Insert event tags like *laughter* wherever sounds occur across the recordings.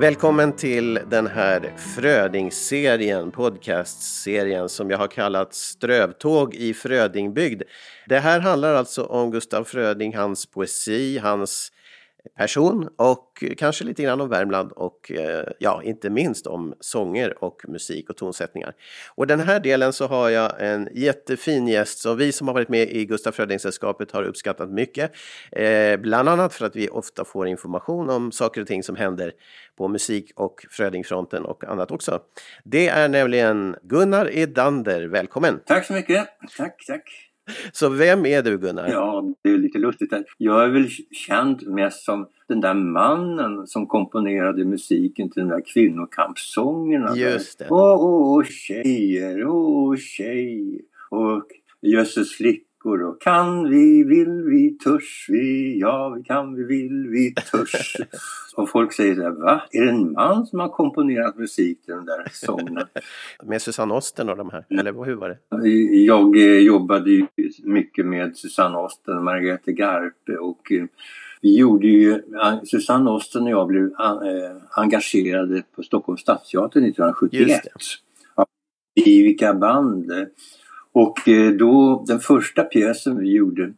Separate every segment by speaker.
Speaker 1: Välkommen till den här Frödingserien, podcastserien som jag har kallat Strövtåg i Frödingbygd. Det här handlar alltså om Gustaf Fröding, hans poesi, hans person och kanske lite grann om Värmland och eh, ja, inte minst om sånger och musik och tonsättningar. Och den här delen så har jag en jättefin gäst som vi som har varit med i Gustaf Fröding-sällskapet har uppskattat mycket. Eh, bland annat för att vi ofta får information om saker och ting som händer på musik och Frödingfronten och annat också. Det är nämligen Gunnar Edander, välkommen!
Speaker 2: Tack så mycket! Tack, tack! *laughs*
Speaker 1: Så vem är du Gunnar?
Speaker 2: Ja, det är lite lustigt. Jag är väl känd mest som den där mannen som komponerade musiken till de där kvinnokampsångerna.
Speaker 1: Just det.
Speaker 2: Åh, åh, tjejer, åh, tjejer. Och Jösses flickor veckor och kan vi, vill vi, törs vi, ja vi kan vi, vill vi, törs. *laughs* och folk säger så här, va? Är det en man som har komponerat musik till den där sången? *laughs*
Speaker 1: med Susanne Osten och de här, eller hur var det?
Speaker 2: Jag eh, jobbade ju mycket med Susanne Osten och Margrethe Garpe och eh, vi gjorde ju, Susanne Osten och jag blev eh, engagerade på Stockholms stadsteater 1971. I vilka band? Och eh, då, den första pjäsen vi gjorde,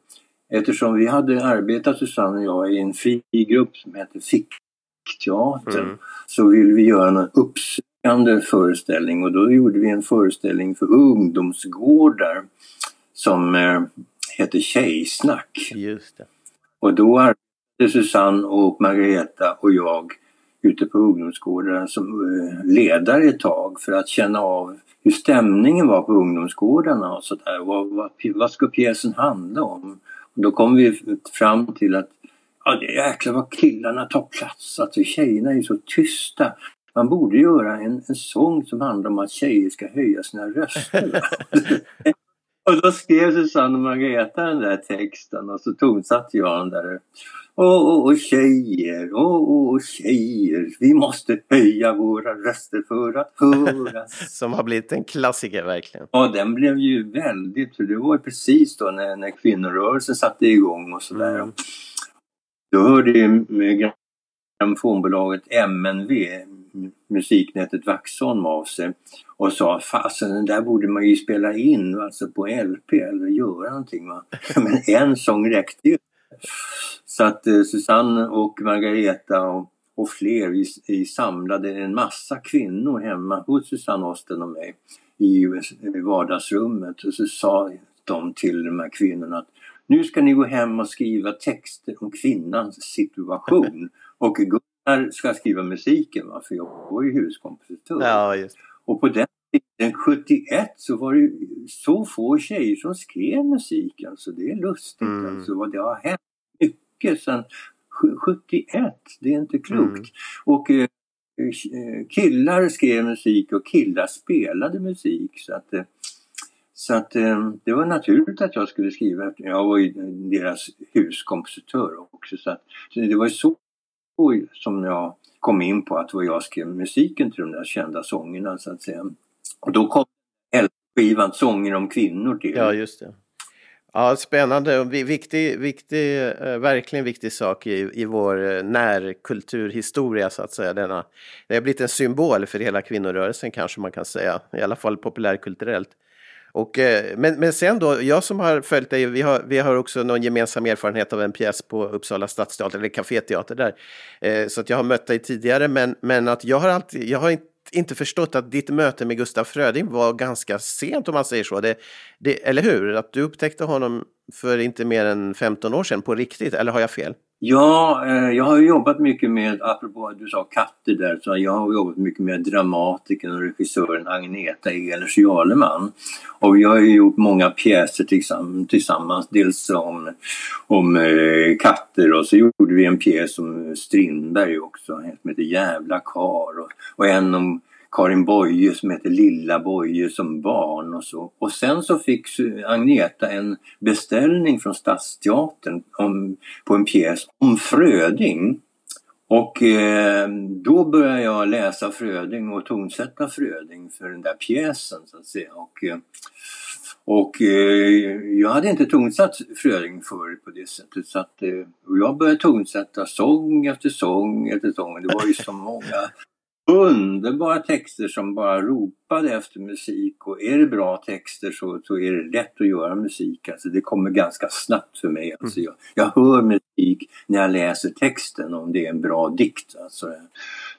Speaker 2: eftersom vi hade arbetat Susanne och jag i en fri grupp som hette Fickteatern, mm. så ville vi göra en uppsökande föreställning och då gjorde vi en föreställning för ungdomsgårdar som eh, hette Tjejsnack.
Speaker 1: Just det.
Speaker 2: Och då arbetade Susanne och Margareta och jag ute på ungdomsgården som eh, ledare ett tag för att känna av hur stämningen var på ungdomsgårdarna och sådär. Vad, vad, vad ska pjäsen handla om? Och då kom vi fram till att ja, jäklar vad killarna tar plats, alltså tjejerna är så tysta. Man borde göra en, en sång som handlar om att tjejer ska höja sina röster. *laughs* *laughs* och då skrev Susanne och Margareta den där texten och så tonsatte jag den där Åh, oh, tjejer, åh, oh, tjejer, vi måste höja våra röster för att höras. *laughs*
Speaker 1: Som har blivit en klassiker verkligen.
Speaker 2: Ja, den blev ju väldigt, för det var precis då när, när kvinnorörelsen satte igång och sådär. Mm. Då hörde grammofonbolaget MNV, musiknätet Vaxholm av sig och sa fasen den där borde man ju spela in alltså på LP eller göra någonting. Va? *laughs* Men en sång räckte ju. Så att eh, Susanne och Margareta och, och fler, vi, vi, samlade en massa kvinnor hemma hos Susanne Osten och mig i, i vardagsrummet och så sa de till de här kvinnorna att nu ska ni gå hem och skriva texter om kvinnans situation och ska skriva musiken va? för jag var ju huskompositör.
Speaker 1: Ja, just.
Speaker 2: Och på den tiden, 71, så var det så få tjejer som skrev musik. Alltså det är lustigt mm. alltså vad det har hänt mycket sedan 71. Det är inte klokt. Mm. Och eh, eh, killar skrev musik och killar spelade musik. Så att, eh, så att eh, det var naturligt att jag skulle skriva. Jag var ju deras huskompositör också. Så, att, så det var så som jag kom in på att det var jag skrev musiken till de där kända sångerna så att säga. Och då kom skivan Sånger om kvinnor till.
Speaker 1: Ja, just det. Ja, spännande och viktig, viktig, eh, verkligen viktig sak i, i vår eh, närkulturhistoria så att säga. Denna, det har blivit en symbol för hela kvinnorörelsen kanske man kan säga, i alla fall populärkulturellt. Och, eh, men, men sen då, jag som har följt dig, vi har, vi har också någon gemensam erfarenhet av en pjäs på Uppsala stadsteater, eller kaféteater där. Eh, så att jag har mött dig tidigare, men, men att jag har alltid, jag har inte inte förstått att ditt möte med Gustaf Fröding var ganska sent om man säger så. Det, det, eller hur? Att du upptäckte honom för inte mer än 15 år sedan på riktigt, eller har jag fel?
Speaker 2: Ja, eh, jag har jobbat mycket med, apropå att du sa katter där, så jag har jobbat mycket med dramatikern och regissören Agneta Ehlers Jarleman. Och vi har ju gjort många pjäser tillsammans, dels om, om eh, katter och så gjorde vi en pjäs om Strindberg också, som heter Jävla kar och, och en om Karin Boye som heter Lilla Boye som barn och så. Och sen så fick Agneta en beställning från Stadsteatern om, på en pjäs om Fröding. Och eh, då började jag läsa Fröding och tonsätta Fröding för den där pjäsen så att säga. Och, eh, Och eh, jag hade inte tonsatt Fröding förut på det sättet. Så att, eh, och jag började tonsätta sång efter sång efter sång. Det var ju så många underbara texter som bara ropade efter musik. Och är det bra texter så, så är det lätt att göra musik. Alltså det kommer ganska snabbt för mig. Alltså jag, jag hör musik när jag läser texten om det är en bra dikt. Alltså.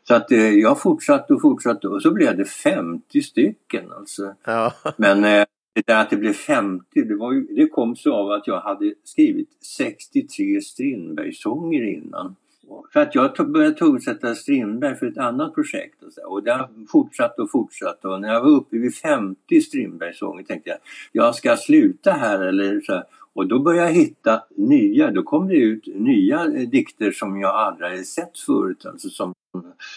Speaker 2: Så att eh, jag fortsatte och fortsatte och så blev det 50 stycken. Alltså.
Speaker 1: Ja. *laughs*
Speaker 2: Men eh, det där att det blev 50, det, var ju, det kom så av att jag hade skrivit 63 Strindbergssånger innan. För att jag började tonsätta Strindberg för ett annat projekt och, så, och det fortsatte och fortsatt. Och när jag var uppe vid 50 Strindbergsånger tänkte jag, jag ska sluta här eller så. Och då började jag hitta nya, då kom det ut nya eh, dikter som jag aldrig hade sett förut, alltså som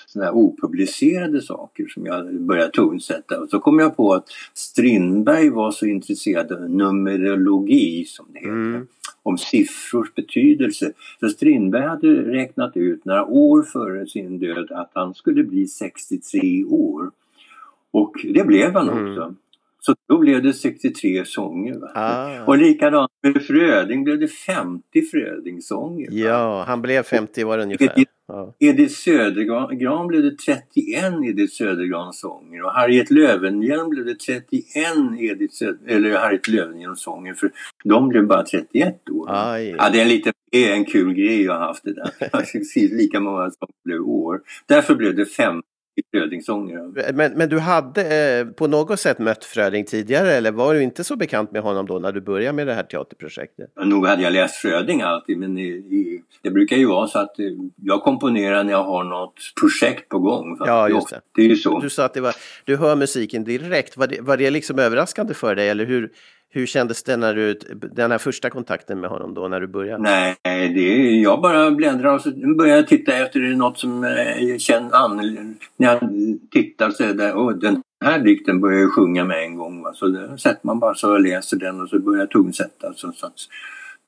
Speaker 2: sådana opublicerade saker som jag började tonsätta. Och så kom jag på att Strindberg var så intresserad av numerologi som det heter. Mm. Om siffrors betydelse. Så Strindberg hade räknat ut några år före sin död att han skulle bli 63 år. Och det blev han mm. också. Så då blev det 63 sånger. Ah. Och likadant med Fröding blev det 50 Frödingsånger.
Speaker 1: Ja, han blev 50 var ungefär.
Speaker 2: Ja. Edith Södergran blev det 31 Edith Södergran-sånger och Harriet Löwenhjelm blev det 31 Edith Söder, eller Harriet Löwenhjelm-sånger för de blev bara 31 år. Aj. Ja, det är en, lite, det är en kul grej jag har haft det där. *laughs* Lika många som blev år. Därför blev det 50 Frödingsånger.
Speaker 1: Men, men du hade eh, på något sätt mött Fröding tidigare eller var du inte så bekant med honom då när du började med det här teaterprojektet?
Speaker 2: Nog hade jag läst Fröding alltid men i, i, det brukar ju vara så att eh, jag komponerar när jag har något projekt på gång.
Speaker 1: Ja, just det.
Speaker 2: Det är ju så.
Speaker 1: Du sa att det var, du hör musiken direkt. Var det, var det liksom överraskande för dig eller hur, hur kändes det när du, den här första kontakten med honom då, när du började?
Speaker 2: Nej, det, jag bara bläddrar och så börjar jag titta efter något som eh, jag känner annorlunda. När jag tittar så är det, oh, den här dikten börjar jag sjunga med en gång. Va? Så sätter man bara så och läser den och så börjar jag tonsätta. Så, så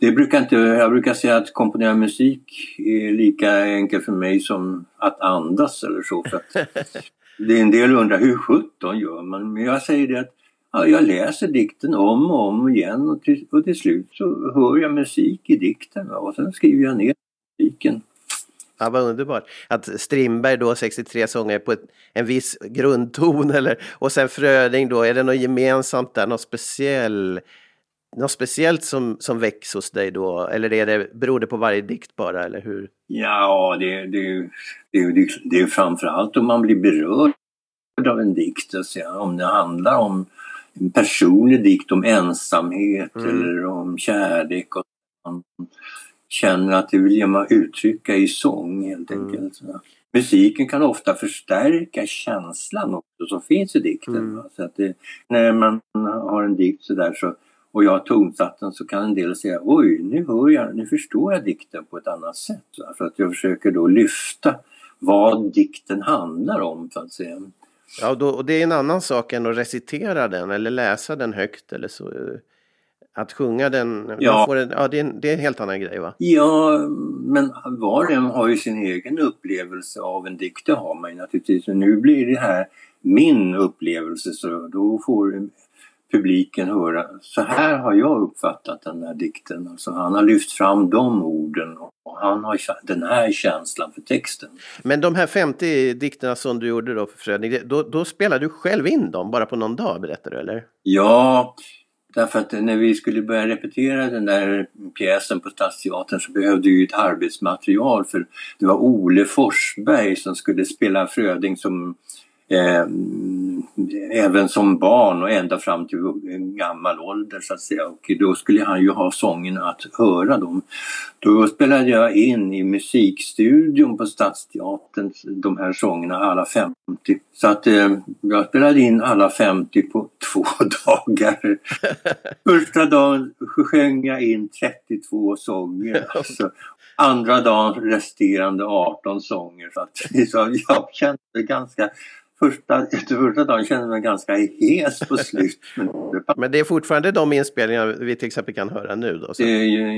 Speaker 2: det brukar inte, jag brukar säga att komponera musik är lika enkelt för mig som att andas eller så. För att *laughs* det är en del undrar hur sjutton gör man? Men jag säger det att Ja, jag läser dikten om och om igen och till, och till slut så hör jag musik i dikten och sen skriver jag ner musiken.
Speaker 1: Ja, vad underbart. Att Strindberg då, 63 sånger på ett, en viss grundton eller, och sen Fröding då, är det något gemensamt där, något, speciell, något speciellt som, som väcks hos dig då? Eller är det, beror det på varje dikt bara, eller hur?
Speaker 2: Ja, det, det, det, det, det är framförallt om man blir berörd av en dikt, alltså, om det handlar om en personlig dikt om ensamhet mm. eller om kärlek. Och man känner att det vill man uttrycka i sång helt mm. enkelt. Mm. Musiken kan ofta förstärka känslan också som finns i dikten. Mm. Så att det, när man har en dikt sådär så, och jag har tonsatt den så kan en del säga oj, nu hör jag, nu förstår jag dikten på ett annat sätt. För att jag försöker då lyfta vad dikten handlar om så att säga.
Speaker 1: Ja, då, och det är en annan sak än att recitera den eller läsa den högt eller så. Att sjunga den, ja. En, ja, det, är en, det är en helt annan grej va?
Speaker 2: Ja, men var och en har ju sin egen upplevelse av en dikt, det har man ju naturligtvis. Och nu blir det här min upplevelse så då får publiken höra, så här har jag uppfattat den här dikten. Alltså han har lyft fram de orden han har den här känslan för texten.
Speaker 1: Men de här 50 dikterna som du gjorde då för Fröding, då, då spelade du själv in dem bara på någon dag berättar du eller?
Speaker 2: Ja, därför att när vi skulle börja repetera den där pjäsen på Stadsteatern så behövde vi ett arbetsmaterial för det var Ole Forsberg som skulle spela Fröding som eh, även som barn och ända fram till gammal ålder så att säga. Och då skulle han ju ha sången att höra dem. Då spelade jag in i musikstudion på Stadsteatern de här sångerna, alla 50. Så att eh, jag spelade in alla 50 på *laughs* två dagar. Första dagen sjöng jag in 32 sånger. *laughs* Alltså. Andra dagen resterande 18 sånger. Så, att, *laughs* så jag kände ganska första, efter första dagen kände jag mig ganska hes på slut. *laughs*
Speaker 1: Men det är fortfarande de inspelningar vi till exempel kan höra nu då? Så.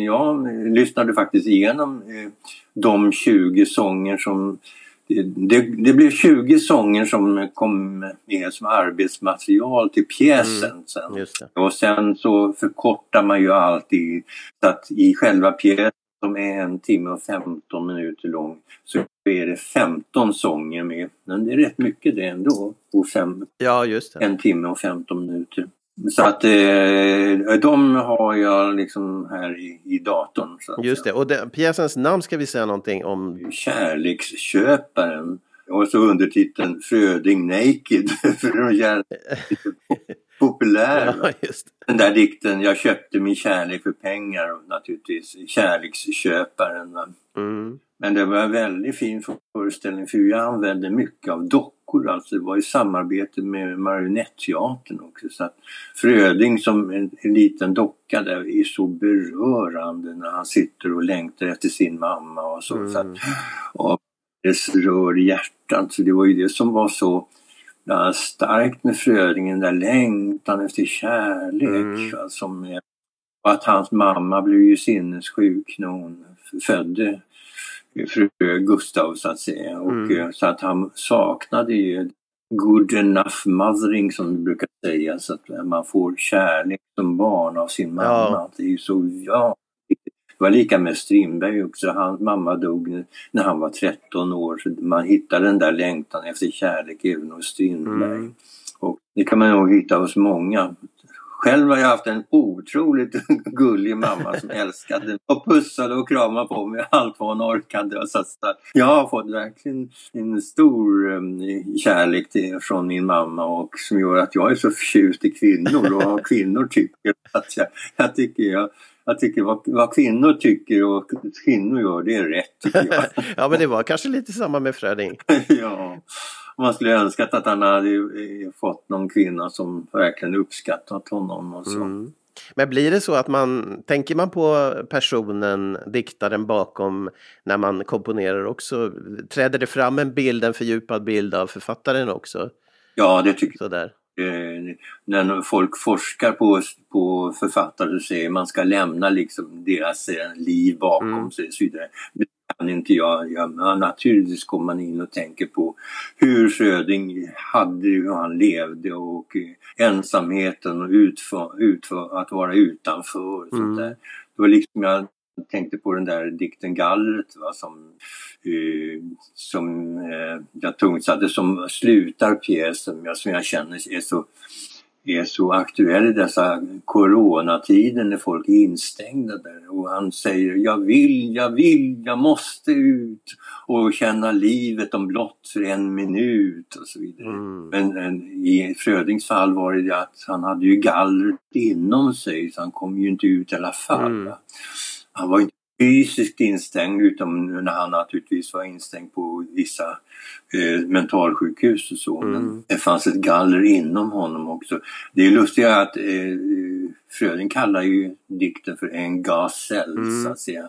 Speaker 2: Jag lyssnade faktiskt igenom eh, de 20 sånger som det, det, blev 20 sånger som kom med som arbetsmaterial till pjäsen.
Speaker 1: Mm,
Speaker 2: sen. Och sen så förkortar man ju alltid så att i själva pjäsen som är en timme och 15 minuter lång så är det 15 sånger med. Men det är rätt mycket det ändå. Och fem,
Speaker 1: Ja, just det.
Speaker 2: en timme och 15 minuter. Så att eh, de har jag liksom här i, i datorn.
Speaker 1: Just det. Och det, pjäsens namn ska vi säga någonting om.
Speaker 2: Kärleksköparen. Och så undertiteln Fröding Naked. *laughs* För de *laughs* populär. *laughs*
Speaker 1: Ja.
Speaker 2: Den där dikten, jag köpte min kärlek för pengar och naturligtvis kärleksköparen.
Speaker 1: Mm.
Speaker 2: Men det var en väldigt fin föreställning för jag använde mycket av dockor, alltså det var i samarbete med Marionetteatern också. Så att Fröding som en, en liten docka där är så berörande när han sitter och längtar efter sin mamma och så. så att, och det rör hjärtat, så det var ju det som var så ja, starkt med Fröding, den där längtan efter kärlek.
Speaker 1: Mm.
Speaker 2: som är, och att hans mamma blev ju sinnessjuk när hon födde fru Gustav så att säga. Och,
Speaker 1: Mm.
Speaker 2: eh, Så att han saknade ju good enough mothering som det brukar säga. Så att man får kärlek som barn av sin mamma.
Speaker 1: Ja.
Speaker 2: Det är ju så, ja. Det var lika med Strindberg också. Hans mamma dog när han var 13 år. Så man hittar den där längtan efter kärlek även hos Strindberg.
Speaker 1: Mm.
Speaker 2: Och det kan man nog hitta hos många. Själv har jag haft en otroligt *laughs* gullig mamma som älskade och pussade och kramade på mig allt vad hon orkade. Så jag har fått verkligen en stor um, kärlek till, från min mamma och som gör att jag är så förtjust i kvinnor och vad kvinnor tycker. *laughs* Att jag, jag tycker jag, jag tycker vad, vad kvinnor tycker och kvinnor gör det är rätt tycker jag. *laughs*
Speaker 1: ja, men det var kanske lite samma med Fröding. *laughs*
Speaker 2: ja, man skulle önskat att han hade eh, fått någon kvinna som verkligen uppskattat honom och så.
Speaker 1: Mm. Men blir det så att man, tänker man på personen, diktaren bakom när man komponerar också? Träder det fram en bild, en fördjupad bild av författaren också?
Speaker 2: Ja, det tycker
Speaker 1: Sådär.
Speaker 2: Eh, när folk forskar på, på författare så säger man ska lämna liksom deras eh, liv bakom
Speaker 1: Mm.
Speaker 2: sig och så vidare. Det kan inte jag göra. Naturligtvis kommer man in och tänker på hur Fröding hade, hur han levde och eh, ensamheten och utför, utför, att vara utanför. Och sånt
Speaker 1: Mm.
Speaker 2: där. Det var liksom jag tänkte på den där dikten Gallret va, som, eh, som eh, jag tonsatte som slutar pjäsen, som jag känner är så, är så aktuell i dessa coronatider när folk är instängda där. Och han säger jag vill, jag vill, jag måste ut och känna livet om blott för en minut och så vidare.
Speaker 1: Mm.
Speaker 2: Men, men i Frödings fall var det det att han hade ju gallret inom sig så han kom ju inte ut i alla fall.
Speaker 1: Mm.
Speaker 2: Han var inte fysiskt instängd utom när han naturligtvis var instängd på vissa eh, mentalsjukhus och så.
Speaker 1: Mm.
Speaker 2: Men det fanns ett galler inom honom också. Det är lustigt att eh, Fröding kallar ju dikten för en gasell
Speaker 1: Mm.
Speaker 2: så att säga.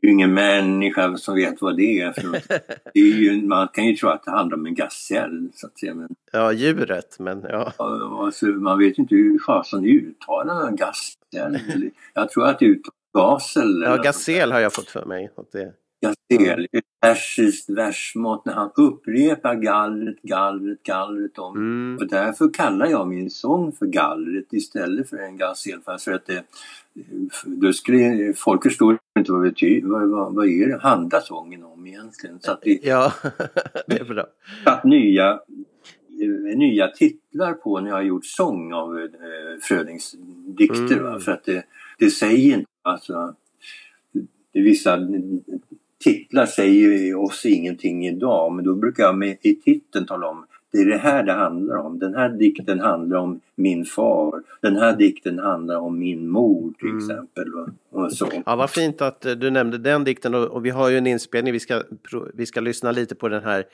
Speaker 2: Det är ju ingen människa som vet vad det är för *laughs* det är ju, Man kan ju tro att det handlar om en gasell så att säga. Men
Speaker 1: Ja, djuret, men ja.
Speaker 2: Alltså, man vet inte hur fasen uttalar man gasell. *laughs* Jag tror att det uttalas gasel. eller
Speaker 1: Ja, gasel har jag fått för mig. Att det...
Speaker 2: Gasel. Versiskt versmått när han upprepar gallret, gallret, gallret om.
Speaker 1: Mm.
Speaker 2: Och därför kallar jag min sång för gallret istället för en gasel. För att det, då skulle folk förstår inte vad, betyder, vad, vad, vad är det handlar sången om egentligen. Så att vi
Speaker 1: Ja, *laughs* det är bra.
Speaker 2: satt nya, eh, nya titlar på när jag har gjort sång av eh, Frödings dikter.
Speaker 1: Mm.
Speaker 2: För att det, det säger inte, alltså, det vissa titlar säger ju oss ingenting idag men då brukar jag med, i titeln tala om det är det här det handlar om. Den här dikten handlar om min far. Den här dikten handlar om min mor till
Speaker 1: Mm.
Speaker 2: exempel. Och, så.
Speaker 1: Ja, vad fint att eh, du nämnde den dikten och, vi har ju en inspelning. Vi ska, vi ska lyssna lite på den här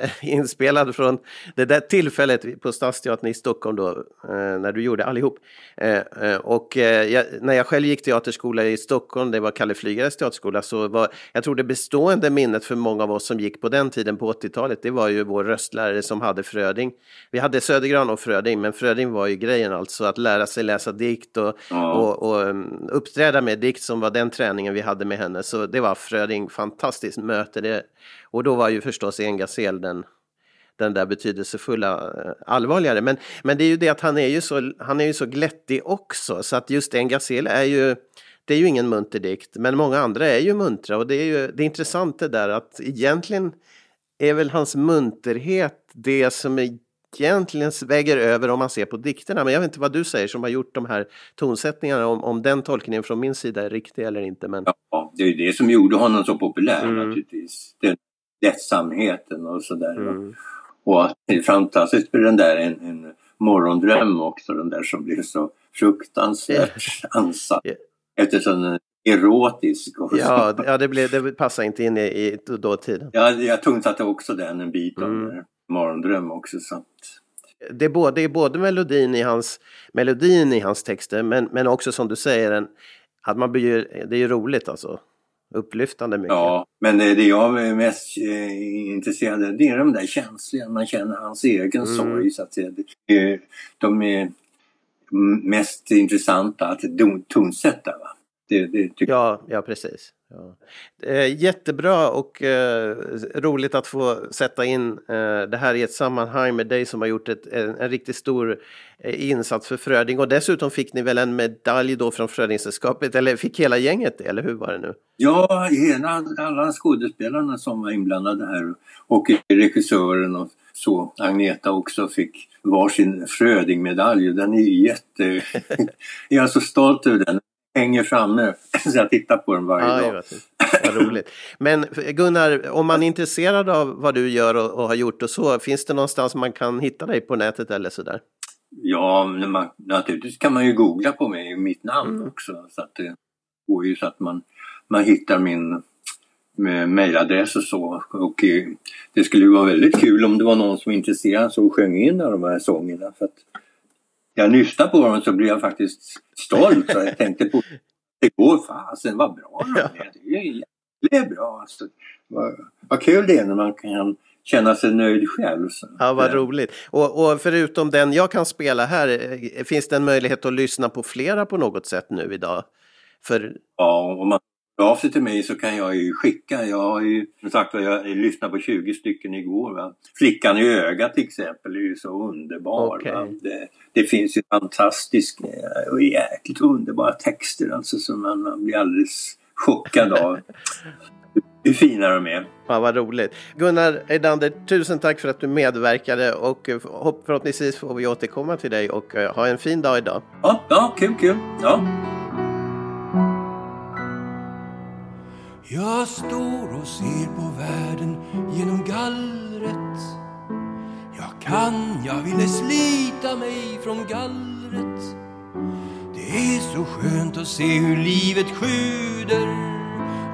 Speaker 1: eh, *laughs* inspelad från det där tillfället på Stadsteatern i Stockholm då, eh, när du gjorde allihop. Och jag, när jag själv gick teaterskola i Stockholm, det var Kalle Flygares teaterskola, så var jag tror det bestående minnet för många av oss som gick på den tiden på 80-talet, det var ju vår röstlärare som hade Fröding. Vi hade Södergran och Fröding, men Fröding var ju grejen alltså att lära sig läsa dikt och,
Speaker 2: Ja.
Speaker 1: och, och upp, uppträda med dikt som var den träningen vi hade med henne. Så det var Fröding fantastiskt möte. Det, och då var ju förstås En Gasel den, den där betydelsefulla, eh, allvarligare. Men, men det är ju det att han är ju så, han är ju så glättig också. Så att just En Gasel är ju, det är ju ingen munter dikt. Men många andra är ju muntra och det är ju det är intressant det där att egentligen är väl hans munterhet det som egentligen väger över om man ser på dikterna. Men jag vet inte vad du säger som har gjort de här tonsättningarna, om, om den tolkningen från min sida är riktig eller inte. Men...
Speaker 2: Ja, det är det som gjorde honom så populär mm. naturligtvis. Den lättsamheten och sådär. Mm. Och det är fantastiskt med den där en, en morgondröm också, den där som blir så fruktansvärt *laughs* ansatt. Yeah. Eftersom den är erotisk. Och
Speaker 1: ja, ja det, blev, det passar inte in i, i dåtiden.
Speaker 2: Ja, jag tonsatte också den en bit mm. Morgondröm också. Så
Speaker 1: det är både, det är både melodin, i hans, melodin i hans texter men, men också som du säger, en, att man blir, det är ju roligt alltså. Upplyftande mycket.
Speaker 2: Ja, men det, det jag är mest eh, intresserad av det är de där känslorna. Man känner hans egen mm. sorg. Så att det, de är mest intressanta att tonsätta. Va?
Speaker 1: Det, det ja, ja, precis. Ja. Eh, jättebra och eh, roligt att få sätta in eh, det här i ett sammanhang med dig som har gjort ett, en, en riktigt stor eh, insats för Fröding. Och dessutom fick ni väl en medalj då från Frödingsällskapet, eller fick hela gänget det, eller hur var det nu?
Speaker 2: Ja, hela, alla skådespelarna som var inblandade här och regissören och så. Agneta också fick varsin Fröding-medalj. Den är jätte... *laughs* jag är så stolt över den hänger framme *laughs* så jag tittar på den varje ja, dag.
Speaker 1: Vad roligt. Men Gunnar, om man är intresserad av vad du gör och, och, har gjort och så, finns det någonstans man kan hitta dig på nätet eller sådär?
Speaker 2: Ja, man, naturligtvis kan man ju googla på mig, mitt namn mm. också. Så att det går ju så att man, man hittar min mejladress och så. Och eh, det skulle ju vara väldigt kul om det var någon som var intresserad och sjöng in de här sångerna. För att jag lyssnar på dem så blir jag faktiskt stolt. Och jag tänkte på det går fasen vad bra de är. Det är bra alltså. Vad, vad kul det är när man kan känna sig nöjd själv. Så.
Speaker 1: Ja, vad roligt. Och, och, förutom den jag kan spela här, eh, finns det en möjlighet att lyssna på flera på något sätt nu idag? För...
Speaker 2: Ja, om man av sig till mig så kan jag ju skicka. Jag har ju som sagt jag lyssnade på 20 stycken igår. Va? Flickan i ögat till exempel är ju så underbar. Okay. Det, det, finns ju fantastiska och jäkligt underbara texter alltså som man, man blir alldeles chockad av. *laughs* hur fina de är.
Speaker 1: Ja, vad roligt. Gunnar Eidander, tusen tack för att du medverkade och förhoppningsvis får vi återkomma till dig och eh, ha en fin dag idag.
Speaker 2: Ja, ja kul, kul. Ja.
Speaker 3: Jag står och ser på världen genom gallret. Jag kan, jag ville slita mig från gallret? Det är så skönt att se hur livet sjuder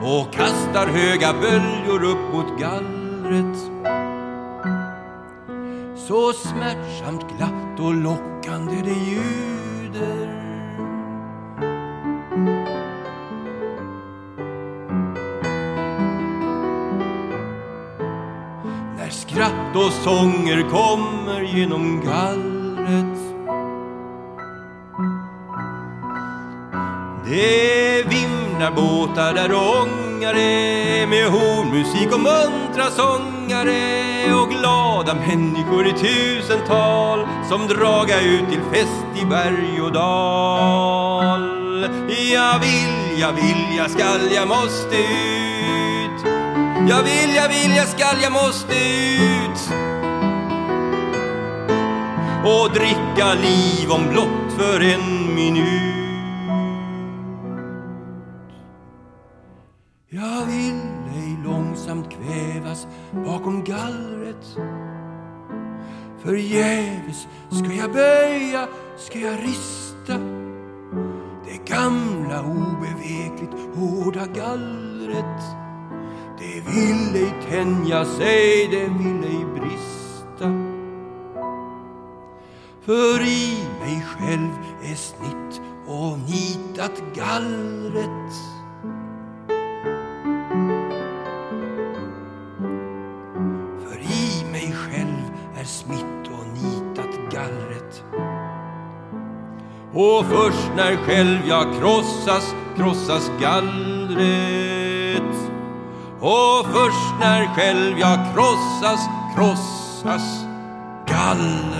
Speaker 3: och kastar höga böljor upp mot gallret. Så smärtsamt glatt och lockande det ljuder sånger kommer genom gallret. Det vimlar båtar där ångare med hornmusik och muntra sångare och glada människor i tusental som draga ut till fest i berg och dal. Jag vill, jag vill, jag skall, jag måste ut jag vill, jag vill, jag skall, jag måste ut och dricka liv om blott för en minut. Jag vill ej långsamt kvävas bakom gallret Förgäves ska jag böja, ska jag rista det gamla obevekligt hårda gallret det vill ej tänja sig, det vill ej För i mig själv är snitt och nitat gallret. För i mig själv är smitt och nitat gallret. Och först när själv jag krossas krossas gallret. Och först när själv jag krossas, krossas gallret.